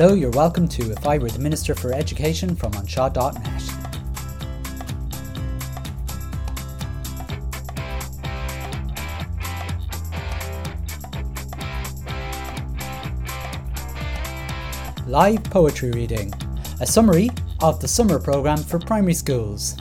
Hello, you're welcome to If I Were the Minister for Education from anseo.net. Live poetry reading, a summary of the summer programme for primary schools.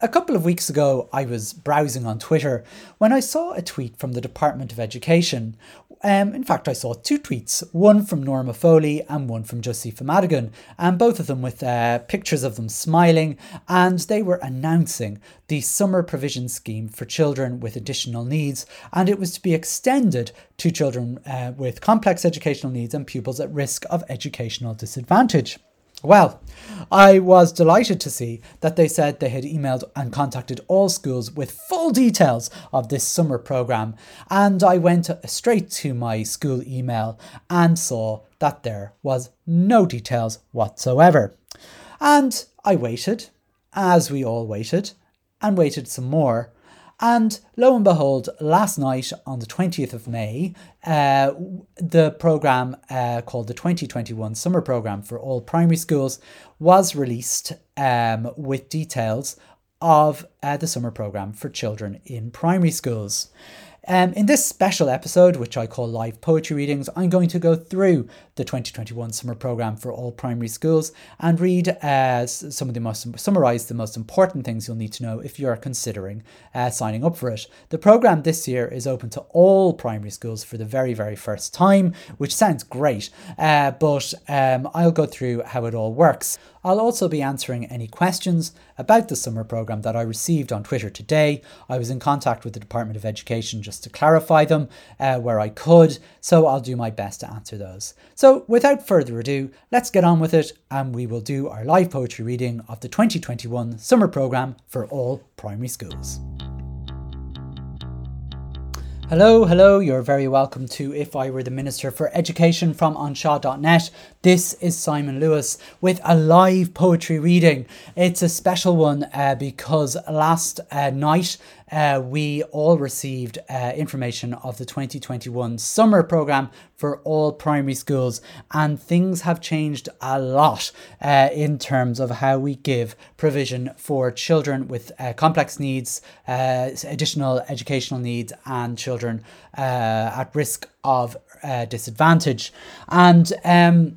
A couple of weeks ago, I was browsing on Twitter when I saw a tweet from the Department of Education. Um, in fact, I saw two tweets, one from Norma Foley and one from Josepha Madigan, and both of them with uh, pictures of them smiling, and they were announcing the summer provision scheme for children with additional needs, and it was to be extended to children uh, with complex educational needs and pupils at risk of educational disadvantage. Well, I was delighted to see that they said they had emailed and contacted all schools with full details of this summer programme, and I went straight to my school email and saw that there was no details whatsoever. And I waited, as we all waited, and waited some more and lo and behold, last night on the 20th of May, uh, the programme uh, called the 2021 Summer Programme for all primary schools was released um, with details of uh, the summer programme for children in primary schools. Um, in this special episode, which I call Live Poetry Readings, I'm going to go through the 2021 summer programme for all primary schools and read uh, some of the most, summarise the most important things you'll need to know if you are considering uh, signing up for it. The programme this year is open to all primary schools for the very, very first time, which sounds great, uh, but um, I'll go through how it all works. I'll also be answering any questions about the summer programme that I received on Twitter today. I was in contact with the Department of Education just to clarify them uh, where I could, so I'll do my best to answer those. So, without further ado, let's get on with it and we will do our live poetry reading of the 2021 summer programme for all primary schools. Hello, hello, you're very welcome to If I Were the Minister for Education from anseo.net. This is Simon Lewis with a live poetry reading. It's a special one uh, because last uh, night uh, we all received uh, information of the 2021 summer programme for all primary schools, and things have changed a lot uh, in terms of how we give provision for children with uh, complex needs, additional educational needs, and children at risk of disadvantage. And um,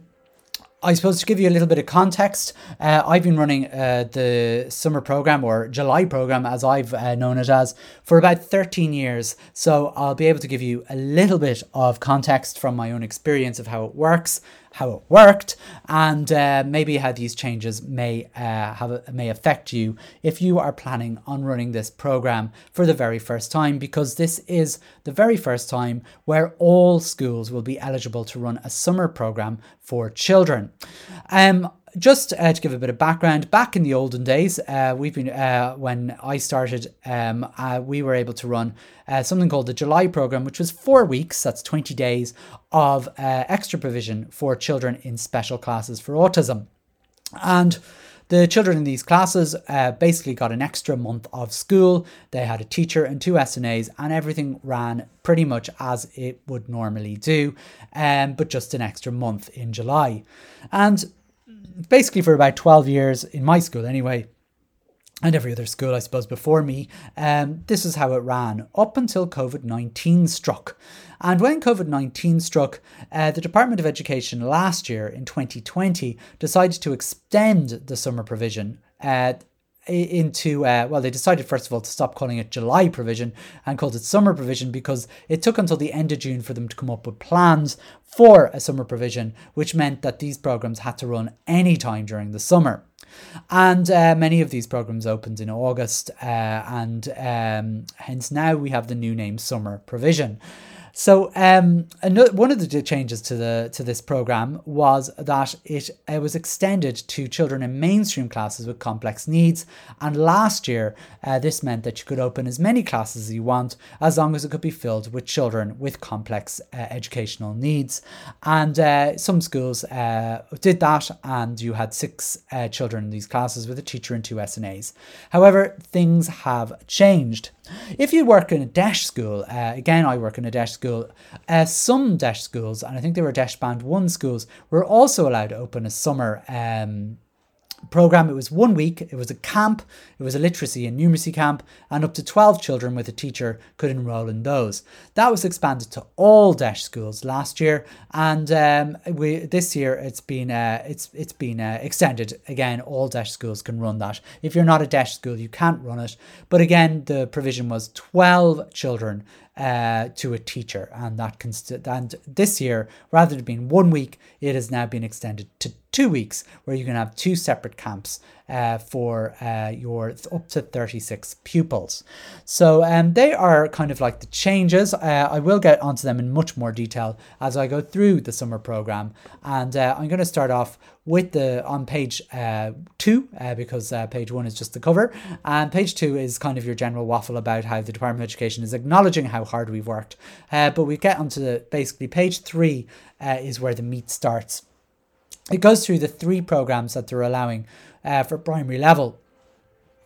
I suppose to give you a little bit of context, uh, I've been running uh, the summer program or July program, as I've uh, known it as, for about 13 years. So I'll be able to give you a little bit of context from my own experience of how it works how it worked, and uh, maybe how these changes may uh, have may affect you if you are planning on running this program for the very first time, because this is the very first time where all schools will be eligible to run a summer program for children. Um, just uh, to give a bit of background, back in the olden days, uh, we've been uh, when I started, um, uh, we were able to run uh, something called the July program, which was four weeks. That's twenty days of uh, extra provision for children in special classes for autism, and. The children in these classes basically got an extra month of school. They had a teacher and two SNAs, and everything ran pretty much as it would normally do, um, but just an extra month in July. And basically for about 12 years in my school anyway and every other school, I suppose, before me, um, this is how it ran up until COVID 19 struck. And when COVID 19 struck, uh, the Department of Education last year in 2020 decided to extend the summer provision uh, into uh, well they decided first of all to stop calling it july provision and called it summer provision because it took until the end of june for them to come up with plans for a summer provision which meant that these programs had to run any time during the summer. And uh, many of these programs opened in august uh, and um, hence now we have the new name summer provision so um, another, one of the changes to the to this program was that it, it was extended to children in mainstream classes with complex needs. And last year, uh, this meant that you could open as many classes as you want, as long as it could be filled with children with complex uh, educational needs. And uh, some schools uh, did that, and you had six uh, children in these classes with a teacher and two SNAs. However, things have changed. If you work in a DEIS school, uh, again, I work in a DEIS school, uh, some DEIS schools, and I think they were DEIS Band 1 schools, were also allowed to open a summer um, program. It was one week, it was a camp, it was a literacy and numeracy camp, and up to 12 children with a teacher could enrol in those. That was expanded to all DEIS schools last year, and um, we this year it's been uh, it's it's been uh, extended again. All DEIS schools can run that. If you're not a DEIS school, you can't run it. But again, the provision was 12 children uh, to a teacher, and that const- and this year, rather than being one week, it has now been extended to two weeks, where you can have two separate camps uh, for uh, your up to 36 pupils. So um, they are kind of like the changes. Uh, I will get onto them in much more detail as I go through the summer program, and uh, I'm going to start off with the on page uh, two uh, because uh, page one is just the cover. And page two is kind of your general waffle about how the department of education is acknowledging how hard we've worked. Uh, but we get onto the basically page three uh, is where the meat starts. It goes through the three programs that they're allowing uh, for primary level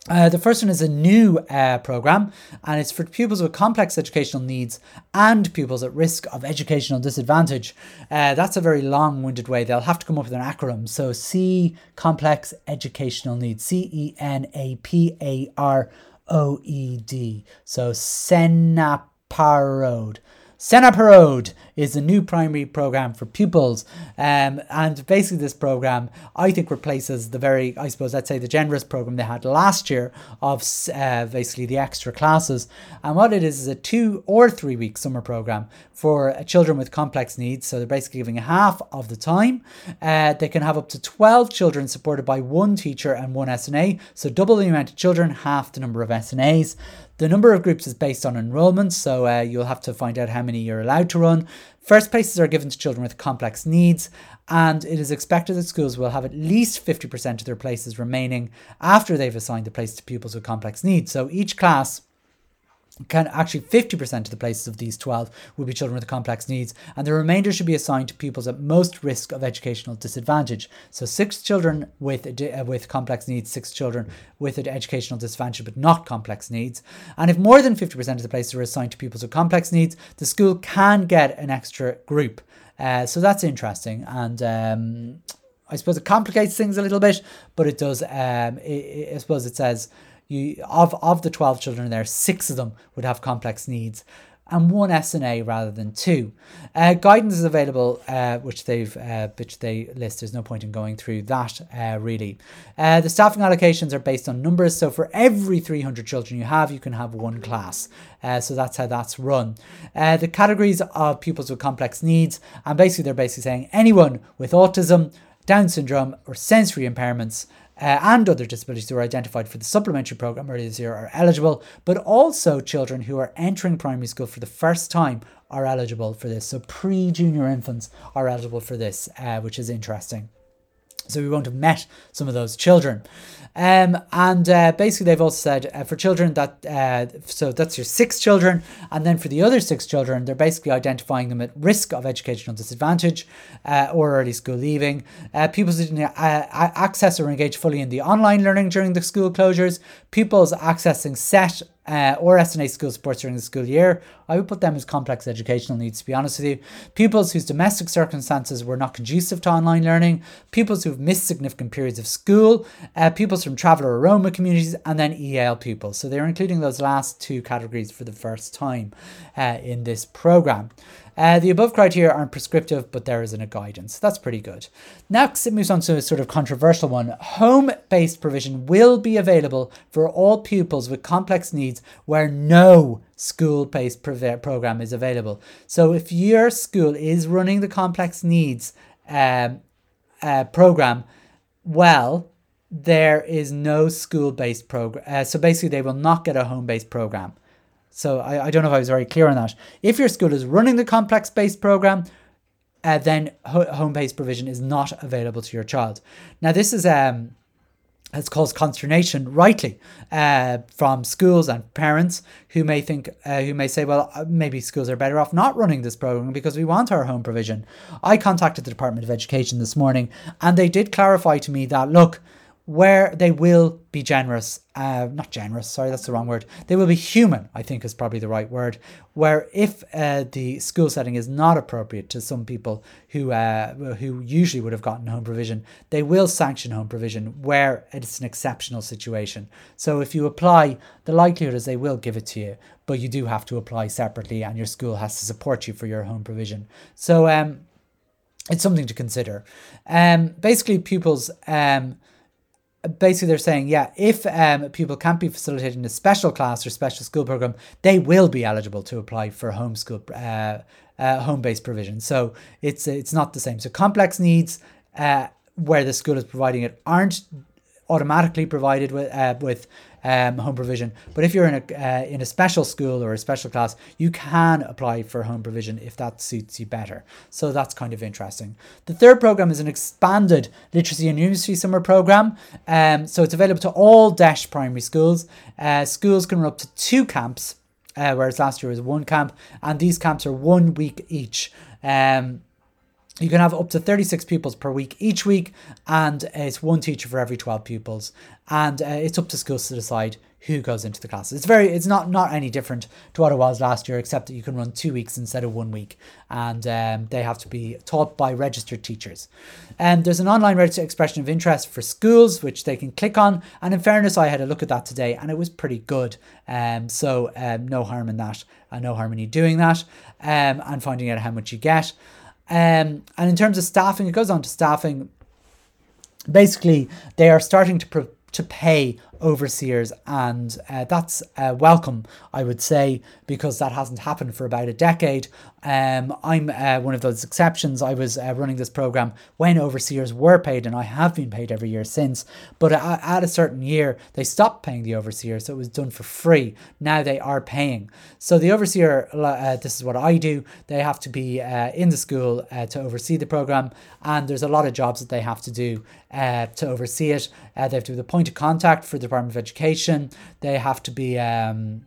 uh, the first one is a new uh, program, and it's for pupils with complex educational needs and pupils at risk of educational disadvantage. Uh, that's a very long winded way. They'll have to come up with an acronym. So, C complex educational needs, C E N A P A R O E D. So, CENAPAROD. Cenaparode is a new primary program for pupils. Um, and basically, this program, I think, replaces the very, I suppose, let's say the generous program they had last year of uh, basically the extra classes. And what it is is a two or three week summer program for children with complex needs. So they're basically giving half of the time. Uh, they can have up to 12 children supported by one teacher and one SNA. So double the amount of children, half the number of SNAs. The number of groups is based on enrolment, so uh, you'll have to find out how many you're allowed to run. First places are given to children with complex needs, and it is expected that schools will have at least 50% of their places remaining after they've assigned the place to pupils with complex needs. So each class can actually 50% of the places of these 12 will be children with complex needs, and the remainder should be assigned to pupils at most risk of educational disadvantage. So, six children with uh, with complex needs, six children with an educational disadvantage but not complex needs. And if more than 50% of the places are assigned to pupils with complex needs, the school can get an extra group. Uh, so that's interesting, and um, I suppose it complicates things a little bit, but it does. Um, it, it, I suppose it says you of of the 12 children there six of them would have complex needs and one SNA rather than two. Uh, guidance is available, uh, which they've uh, which they list. There's no point in going through that uh, really. Uh, the staffing allocations are based on numbers. So for every 300 children you have, you can have one class. Uh, so that's how that's run. the categories of pupils with complex needs, and basically they're basically saying anyone with autism, Down syndrome, or sensory impairments uh, and other disabilities who are identified for the supplementary program earlier this year are eligible, but also children who are entering primary school for the first time are eligible for this. So pre junior infants are eligible for this, uh, which is interesting. So we won't have met some of those children. Um, and uh, basically, they've also said uh, for children that, uh, so that's your six children. And then for the other six children, they're basically identifying them at risk of educational disadvantage uh, or early school leaving. Uh, pupils didn't uh, access or engage fully in the online learning during the school closures. Pupils accessing set uh, or SNA school sports during the school year. I would put them as complex educational needs, to be honest with you. Pupils whose domestic circumstances were not conducive to online learning, pupils who've missed significant periods of school, uh, pupils from traveller or Roma communities, and then EAL pupils. So they're including those last two categories for the first time uh, in this programme. Uh, the above criteria aren't prescriptive, but there isn't a guidance. That's pretty good. Next, it moves on to a sort of controversial one. Home based provision will be available for all pupils with complex needs where no school based program is available. So, if your school is running the complex needs um, uh, program, well, there is no school based program. Uh, so, basically, they will not get a home based program. So I, I don't know if I was very clear on that. If your school is running the complex based program, uh, then ho- home based provision is not available to your child. Now, this is um, has caused consternation, rightly, uh, from schools and parents who may think, uh, who may say, well, uh, maybe schools are better off not running this program because we want our home provision. I contacted the Department of Education this morning and they did clarify to me that, look, where they will be generous, uh, not generous, sorry, that's the wrong word. They will be human, I think is probably the right word. Where if uh, the school setting is not appropriate to some people who uh, who usually would have gotten home provision, they will sanction home provision where it's an exceptional situation. So if you apply, the likelihood is they will give it to you, but you do have to apply separately, and your school has to support you for your home provision. So um, it's something to consider. Um, basically, pupils. Um, basically they're saying, yeah, if um, people can't be facilitated in a special class or special school program, they will be eligible to apply for homeschool, uh, uh, home-based provision. So it's it's not the same. So complex needs, uh, where the school is providing it, aren't automatically provided with uh, with um, home provision. But if you're in a uh, in a special school or a special class, you can apply for home provision if that suits you better. So that's kind of interesting. The third program is an expanded literacy and numeracy summer program. Um, so it's available to all DEIS primary schools. Uh, schools can run up to two camps. Uh, whereas last year was one camp, and these camps are one week each. Um, you can have up to 36 pupils per week each week, and it's one teacher for every 12 pupils. And uh, it's up to schools to decide who goes into the classes. It's very, it's not not any different to what it was last year, except that you can run two weeks instead of one week, and um, they have to be taught by registered teachers. And um, there's an online registered expression of interest for schools, which they can click on. And in fairness, I had a look at that today, and it was pretty good. Um, so um, no harm in that, and no harm in you doing that, um, and finding out how much you get. Um, and in terms of staffing, it goes on to staffing. Basically, they are starting to pro- to pay overseers, and uh, that's uh, welcome, I would say, because that hasn't happened for about a decade. Um, I'm uh, one of those exceptions. I was uh, running this program when overseers were paid, and I have been paid every year since. But at, a certain year, they stopped paying the overseer, so it was done for free. Now they are paying. So the overseer, uh, this is what I do. They have to be uh, in the school to oversee the program, and there's a lot of jobs that they have to do to oversee it. they have to be the point of contact for the Department of Education. They have to be um,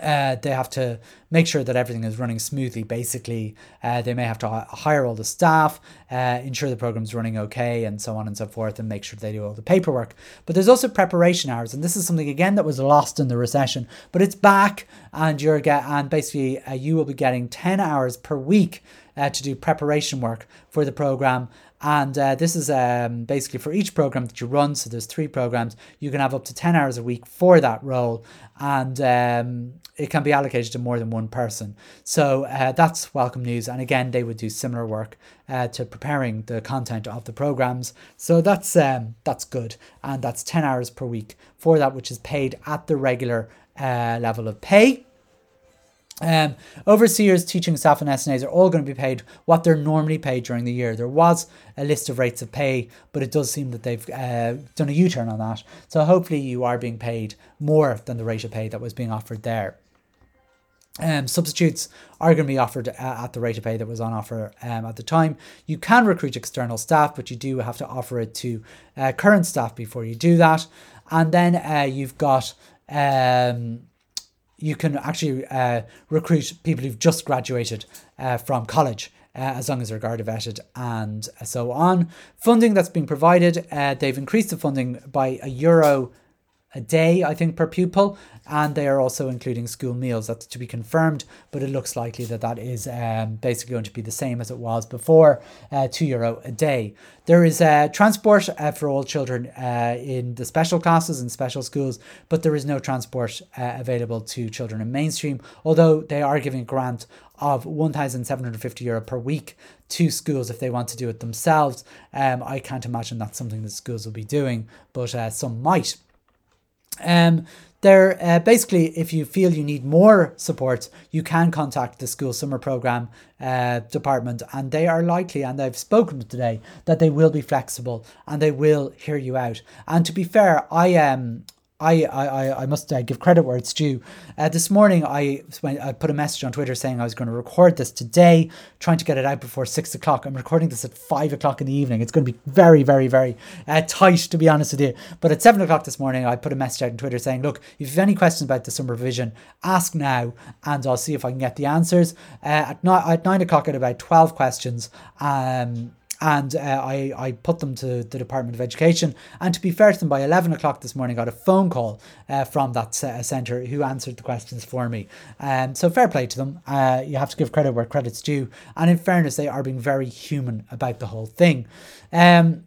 uh, they have to make sure that everything is running smoothly. Basically, uh, they may have to hire all the staff, uh, ensure the program's running okay, and so on and so forth, and make sure they do all the paperwork. But there's also preparation hours, and this is something again that was lost in the recession, but it's back, and you're get and basically uh, you will be getting ten hours per week uh, to do preparation work for the program. And uh, this is um, basically for each program that you run. So there's three programs. You can have up to 10 hours a week for that role. And um, it can be allocated to more than one person. So uh, that's welcome news. And again, they would do similar work uh, to preparing the content of the programs. So that's um, that's good. And that's 10 hours per week for that, which is paid at the regular uh, level of pay. Um, overseers, teaching staff, and SNAs are all going to be paid what they're normally paid during the year. There was a list of rates of pay, but it does seem that they've uh, done a U turn on that. So hopefully, you are being paid more than the rate of pay that was being offered there. Um, substitutes are going to be offered uh, at the rate of pay that was on offer um, at the time. You can recruit external staff, but you do have to offer it to uh, current staff before you do that. And then uh, you've got um, you can actually uh, recruit people who've just graduated uh, from college. Uh, as long as they're Garda vetted and so on. Funding that's being provided, uh, they've increased the funding by a euro a day, I think, per pupil, and they are also including school meals. That's to be confirmed, but it looks likely that that is um, basically going to be the same as it was before, uh, two euro a day. There is uh, transport uh, for all children uh, in the special classes and special schools, but there is no transport uh, available to children in mainstream, although they are giving a grant of 1,750 euro per week to schools if they want to do it themselves. Um, I can't imagine that's something that schools will be doing, but uh, some might. Um, there, uh, basically, if you feel you need more support, you can contact the school summer program uh, department, and they are likely, and I've spoken today, that they will be flexible and they will hear you out. And to be fair, I am. Um, I, I, I must uh, give credit where it's due. Uh, this morning, I, I put a message on Twitter saying I was going to record this today, trying to get it out before six o'clock. I'm recording this at five o'clock in the evening. It's going to be very, very, very uh, tight, to be honest with you. But at seven o'clock this morning, I put a message out on Twitter saying, Look, if you have any questions about the summer revision, ask now, and I'll see if I can get the answers. Uh, at, ni- at nine o'clock, at about 12 questions. Um, and uh, I, I put them to the Department of Education. And to be fair to them, by 11 o'clock this morning, I got a phone call uh, from that uh, centre who answered the questions for me. Um, so fair play to them. Uh, you have to give credit where credit's due. And in fairness, they are being very human about the whole thing. Um,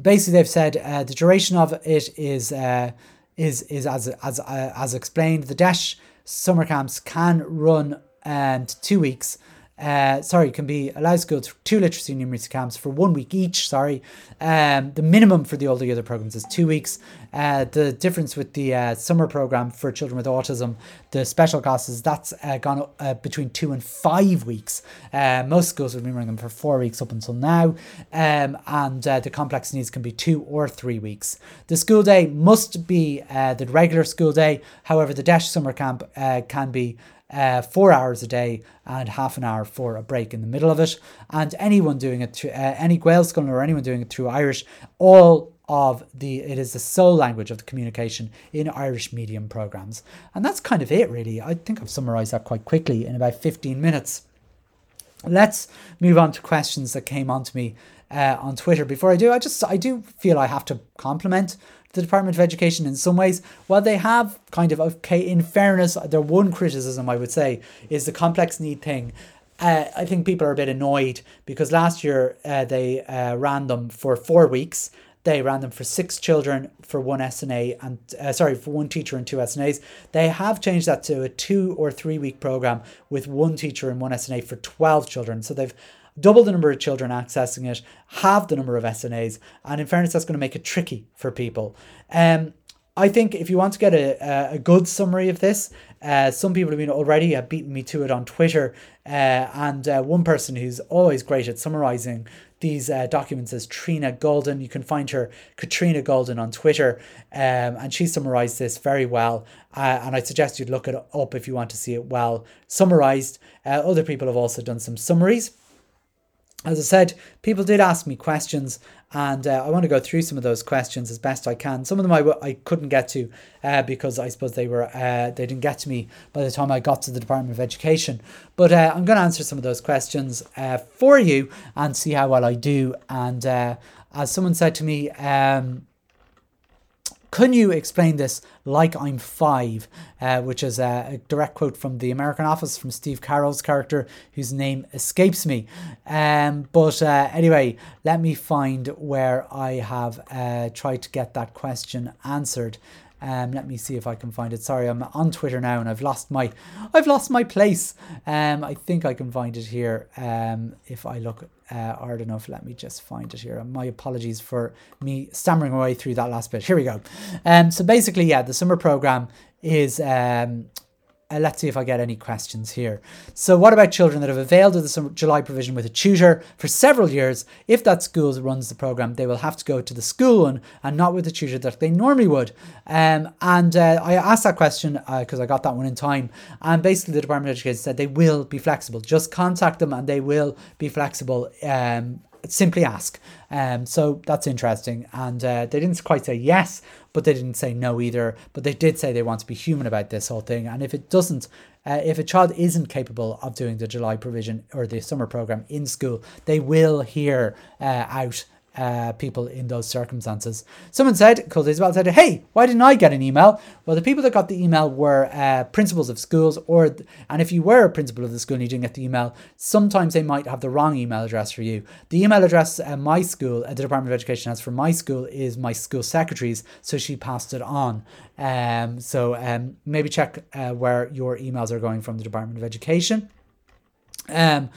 basically, they've said uh, the duration of it is uh, is is as as as explained. The DEIS summer camps can run um, two weeks uh, sorry, can be allows to go through two literacy and numeracy camps for one week each. Sorry, um, the minimum for the older year programs is two weeks. Uh, the difference with the uh, summer program for children with autism, the special classes, that's uh, gone uh, between two and five weeks. Uh, most schools have been running them for four weeks up until now, um, and uh, the complex needs can be two or three weeks. The school day must be the regular school day. However, the DEIS summer camp can be uh, four hours a day and half an hour for a break in the middle of it. And anyone doing it, through, uh, any Gaelscoilean or anyone doing it through Irish, all of the it is the sole language of the communication in Irish medium programs. And that's kind of it really. I think I've summarized that quite quickly in about 15 minutes. Let's move on to questions that came on to me uh, on Twitter. Before I do, I just I do feel I have to compliment the Department of Education in some ways. While they have kind of, okay, in fairness, their one criticism I would say is the complex need thing. Uh, I think people are a bit annoyed because last year uh, they uh, ran them for four weeks. They ran them for six children for one SNA and uh, sorry for one teacher and two SNAs. They have changed that to a two or three week program with one teacher and one SNA for twelve children. So they've double the number of children accessing it, halve the number of SNAs, and in fairness, that's going to make it tricky for people. Um, I think if you want to get a, a good summary of this, uh, some people have been already have beaten me to it on Twitter, uh, and uh, one person who's always great at summarizing these uh, documents is Trina Golden. You can find her Katrina Golden on Twitter, um, and she summarized this very well. Uh, and I suggest you look it up if you want to see it well summarized. Uh, other people have also done some summaries as I said, people did ask me questions, and uh, I want to go through some of those questions as best I can. Some of them I w- I couldn't get to uh, because I suppose they were uh, they didn't get to me by the time I got to the Department of Education. But uh, I'm going to answer some of those questions uh, for you and see how well I do. And uh, as someone said to me, um, can you explain this like I'm five? Uh, which is a direct quote from The American Office from Steve Carell's character, whose name escapes me. Um, but uh, anyway, let me find where I have uh, tried to get that question answered. Um, let me see if I can find it. Sorry, I'm on Twitter now and I've lost my I've lost my place. Um, I think I can find it here. Um, if I look uh, hard enough, let me just find it here. My apologies for me stammering away through that last bit. Here we go. Um, so basically, yeah, the summer program is um uh, let's see if I get any questions here. So, what about children that have availed of the July provision with a tutor for several years? If that school runs the program, they will have to go to the school one and not with the tutor that they normally would. Um, and uh, I asked that question because uh, I got that one in time. And basically, the Department of Education said they will be flexible. Just contact them and they will be flexible. Um, simply ask. Um, so that's interesting. And uh, they didn't quite say yes, but they didn't say no either. But they did say they want to be human about this whole thing. And if it doesn't, uh, if a child isn't capable of doing the July provision or the summer program in school, they will hear uh, out uh, people in those circumstances. Someone said, Cole Isabel said, Hey, why didn't I get an email? Well, the people that got the email were uh, principals of schools, or and if you were a principal of the school and you didn't get the email, sometimes they might have the wrong email address for you. The email address uh, my school, uh, the Department of Education has for my school is my school secretary's, so she passed it on. Um, so um, maybe check uh, where your emails are going from the Department of Education. Um,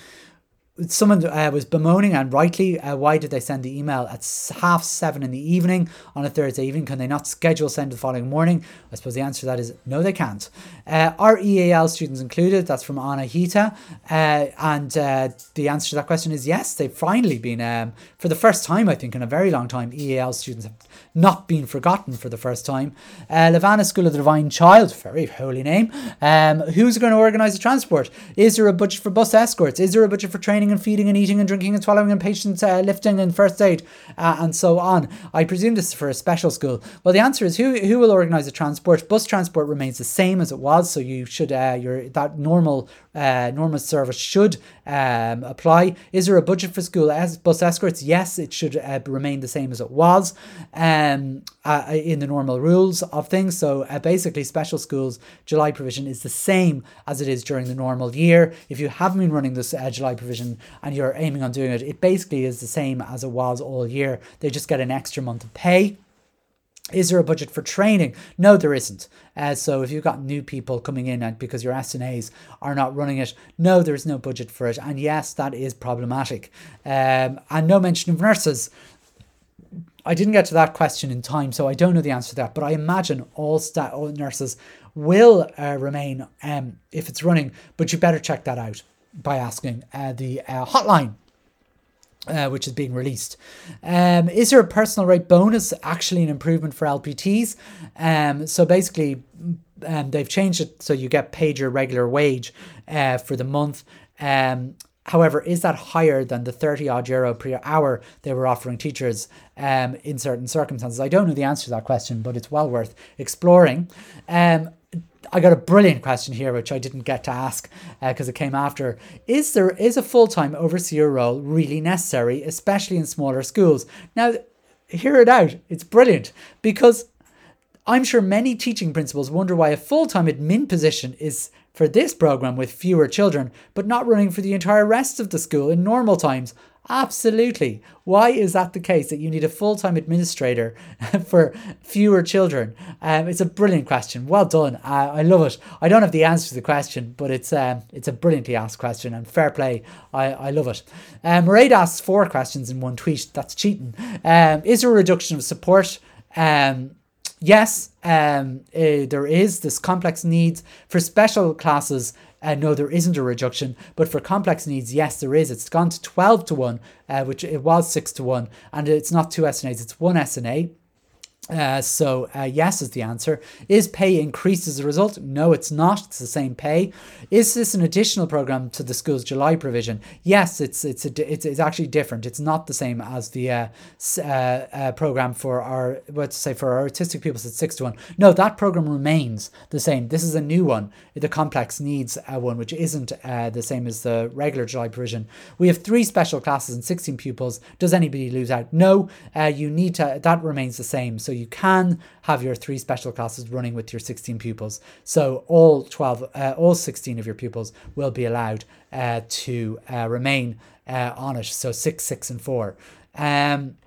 someone uh, was bemoaning and rightly uh, why did they send the email at half seven in the evening on a thursday evening? Can they not schedule send the following morning? I suppose the answer to that is no they can't. Uh, are eal students included? That's from anna hita uh, and uh, the answer to that question is yes they've finally been um, for the first time i think in a very long time eal students have not being forgotten for the first time uh, Lavanagh school of the divine child very holy name um, who's going to organise the transport is there a budget for bus escorts is there a budget for training and feeding and eating and drinking and swallowing and patient uh, lifting and first aid uh, and so on. I presume this is for a special school. Well, the answer is who who will organise the transport? Bus transport remains the same as it was, so you should uh, your that normal uh, normal service should um, apply. Is there a budget for school as bus escorts? Yes, it should uh, remain the same as it was um, uh, in the normal rules of things. So uh, basically, special schools July provision is the same as it is during the normal year. If you haven't been running this uh, July provision and you're aiming on doing it, it basically is the same as it was all year. They just get an extra month of pay. Is there a budget for training? No, there isn't. Uh, so if you've got new people coming in and because your SNAs are not running it, no, there is no budget for it. And yes, that is problematic. Um, and no mention of nurses. I didn't get to that question in time, so I don't know the answer to that. But I imagine all, sta- all nurses will uh, remain um, if it's running, but you better check that out by asking uh, the uh, hotline uh, which is being released. Um, is there a personal rate bonus actually an improvement for LPTs? Um, so basically, um, they've changed it so you get paid your regular wage uh, for the month. Um, however, is that higher than the 30 odd euro per hour they were offering teachers um, in certain circumstances? I don't know the answer to that question, but it's well worth exploring. I got a brilliant question here, which I didn't get to ask because uh, it came after. Is there is a full time overseer role really necessary, especially in smaller schools? Now, hear it out. It's brilliant because I'm sure many teaching principals wonder why a full time admin position is for this program with fewer children, but not running for the entire rest of the school in normal times. Absolutely. Why is that the case that you need a full time administrator for fewer children? Um, it's a brilliant question. Well done. Uh, I love it. I don't have the answer to the question, but it's um, it's a brilliantly asked question and fair play. I, I love it. Um, Mairead asks four questions in one tweet. That's cheating. Um, is there a reduction of support? Um, yes, um, uh, there is this complex needs for special classes uh, no, there isn't a reduction, but for complex needs, yes, there is. It's gone to 12 to 1, uh, which it was 6 to 1, and it's not two SNAs, it's one SNA. Uh, so uh, yes is the answer. Is pay increased as a result? No, it's not. It's the same pay. Is this an additional program to the school's July provision? Yes, it's it's a, it's, it's actually different. It's not the same as the uh, uh, uh, program for our what to say for our autistic pupils at six to one. No, that program remains the same. This is a new one, the complex needs one, which isn't the same as the regular July provision. We have three special classes and sixteen pupils. Does anybody lose out? No, you need to. That remains the same. So you can have your three special classes running with your 16 pupils. So all 12, uh, all 16 of your pupils will be allowed uh, to uh, remain uh, on it. So six, six, and four. Um,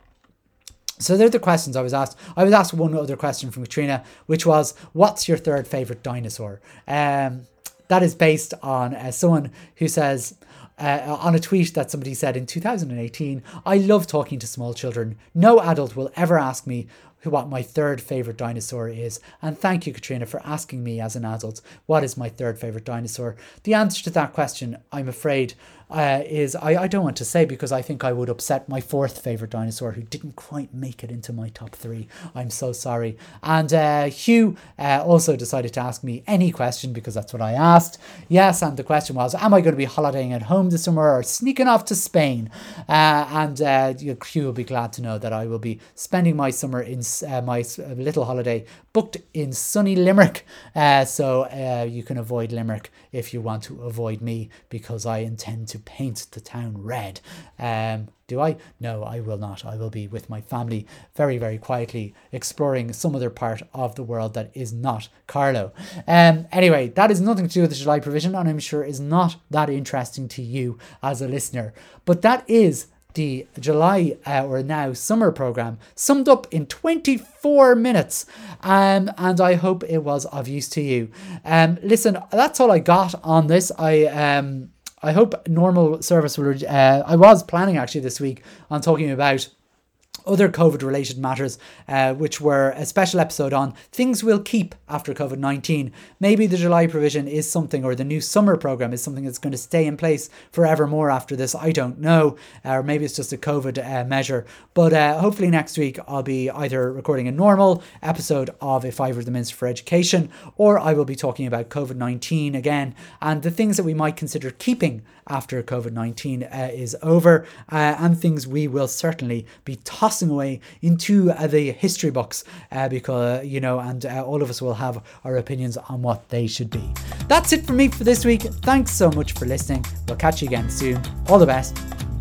so they're the questions I was asked. I was asked one other question from Katrina, which was, "What's your third favorite dinosaur?" Um, that is based on uh, someone who says, uh, on a tweet that somebody said in 2018, I love talking to small children. No adult will ever ask me what my third favorite dinosaur is. And thank you, Katrina, for asking me as an adult what is my third favorite dinosaur. The answer to that question, I'm afraid, uh, is I, I don't want to say because I think I would upset my fourth favorite dinosaur who didn't quite make it into my top three. I'm so sorry. And uh, Hugh uh, also decided to ask me any question because that's what I asked. Yes, and the question was, am I going to be holidaying at home this summer or sneaking off to Spain? Uh, and uh, Hugh will be glad to know that I will be spending my summer in uh, my little holiday booked in sunny Limerick. so you can avoid Limerick if you want to avoid me because I intend to paint the town red. Um, do I? No, I will not. I will be with my family very, very quietly exploring some other part of the world that is not Carlow. Um, anyway, that is nothing to do with the July provision, and I'm sure is not that interesting to you as a listener. But that is the July uh, or now summer program summed up in 24 minutes. Um, and I hope it was of use to you. Um, listen, that's all I got on this. I um, I hope normal service will. Uh, I was planning actually this week on talking about other COVID related matters, uh, which were a special episode on things we'll keep after COVID 19. Maybe the July provision is something, or the new summer program is something that's going to stay in place forevermore after this. I don't know. Uh, or maybe it's just a COVID uh, measure. But uh, hopefully next week I'll be either recording a normal episode of If I Were the Minister for Education, or I will be talking about COVID 19 again and the things that we might consider keeping after COVID 19 uh, is over, uh, and things we will certainly be tossing away into uh, the history books uh, because, you know, and uh, all of us will have our opinions on what they should be. That's it for me for this week. Thanks so much for listening. We'll catch you again soon. All the best.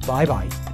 Bye bye.